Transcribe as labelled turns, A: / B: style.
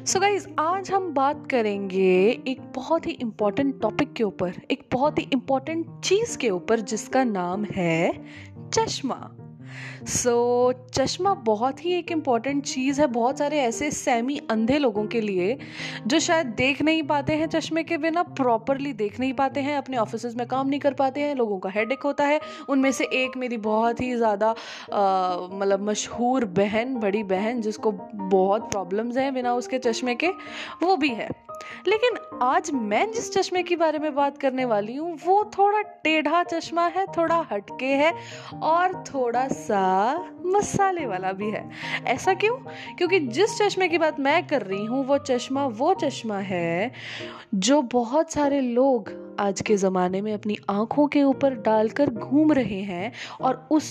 A: सो so guys आज हम बात करेंगे एक बहुत ही इम्पोर्टेंट टॉपिक के ऊपर, एक बहुत ही इम्पोर्टेंट चीज़ के ऊपर जिसका नाम है चश्मा। सो so, चश्मा बहुत ही एक इंपॉर्टेंट चीज़ है बहुत सारे ऐसे सेमी अंधे लोगों के लिए जो शायद देख नहीं पाते हैं चश्मे के बिना प्रॉपरली देख नहीं पाते हैं अपने ऑफ़िस में काम नहीं कर पाते हैं लोगों का हेड होता है। उनमें से एक मेरी बहुत ही ज़्यादा मतलब मशहूर बहन बड़ी बहन जिसको बहुत प्रॉब्लम्स हैं बिना उसके चश्मे के वो भी है। लेकिन आज मैं जिस चश्मे के बारे में बात करने वाली हूँ, वो थोड़ा टेढ़ा चश्मा है, थोड़ा हटके है और थोड़ा सा मसाले वाला भी है। ऐसा क्यों? क्योंकि जिस चश्मे की बात मैं कर रही हूँ, वो चश्मा वो चश्मा है जो बहुत सारे लोग आज के ज़माने में अपनी आँखों के ऊपर डालकर घूम रहे हैं और उस